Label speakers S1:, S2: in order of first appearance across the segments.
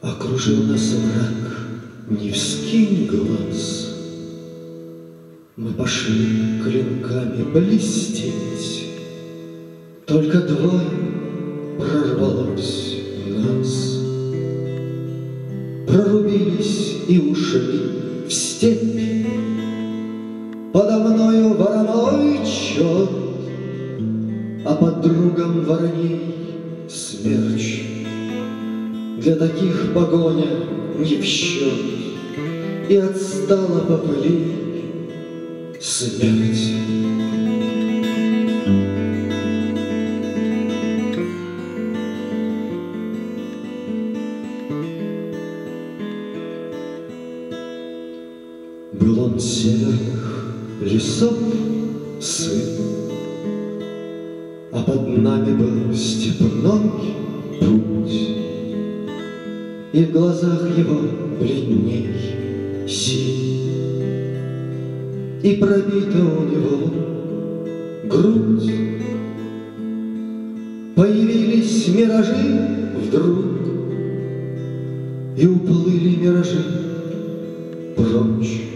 S1: Окружил нас враг, не вскинь глаз. Мы пошли клинками блестеть, Только двое прорвалось нас. Прорубились и ушли в степь, Подо мною вороной чет, А под другом вороней смерч. Для таких погоня не в счет, И отстала по пыли смерть. Он северных лесов сын, А под нами был степной путь, И в глазах его бледней синь, И пробита у него грудь. Появились миражи вдруг, И уплыли миражи прочь.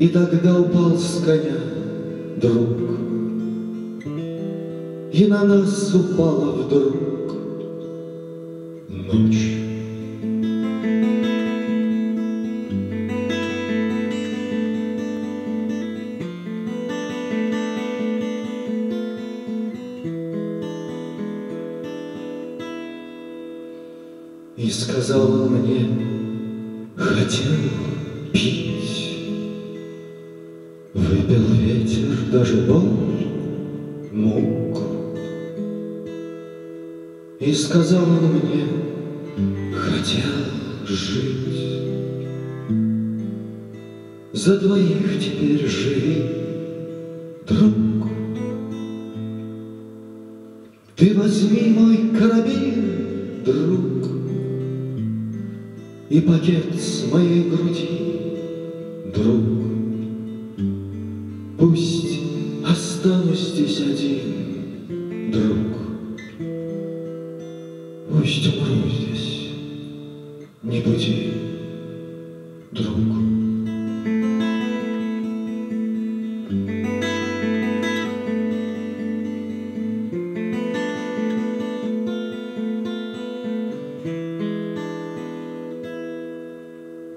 S1: И тогда упал с коня друг, И на нас упала вдруг ночь. И сказал он мне, хотел пить. Выпил ветер даже боль, муку. И сказал он мне, хотел жить. За двоих теперь живи, друг. Ты возьми мой карабин, друг, И пакет с моей груди, друг. Пусть останусь здесь один, друг. Пусть умру здесь, не буди, друг.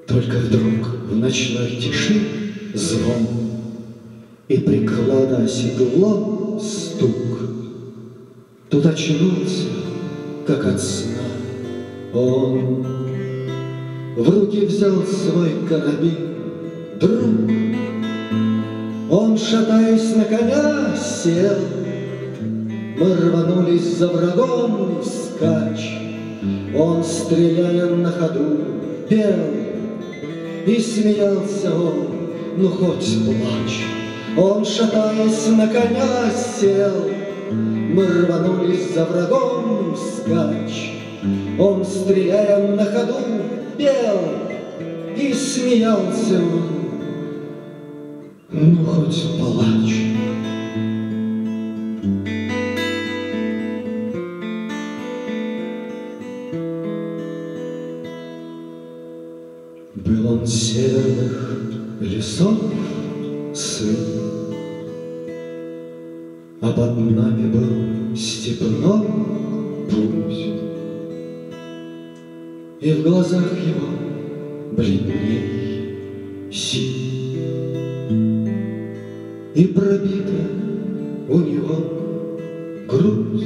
S1: Только вдруг в ночной тиши звон И приклада оседло стук. Тут очнулся, как от сна, он В руки взял свой карабин, друг. Он, шатаясь на коня, сел, Мы рванулись за врагом вскачь. Он, стреляя на ходу, пел, И смеялся он, ну хоть плачь. Он, шатаясь на коня, сел, Мы рванулись за врагом вскачь. Он, стреляя на ходу, пел, И смеялся ну хоть плачь. Был он северных лесов сын, А под нами был степной путь. И в глазах его бледней синь, И пробита у него грудь,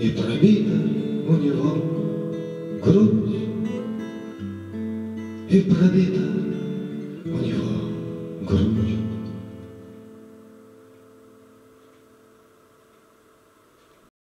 S1: И пробита у него грудь, И пробита.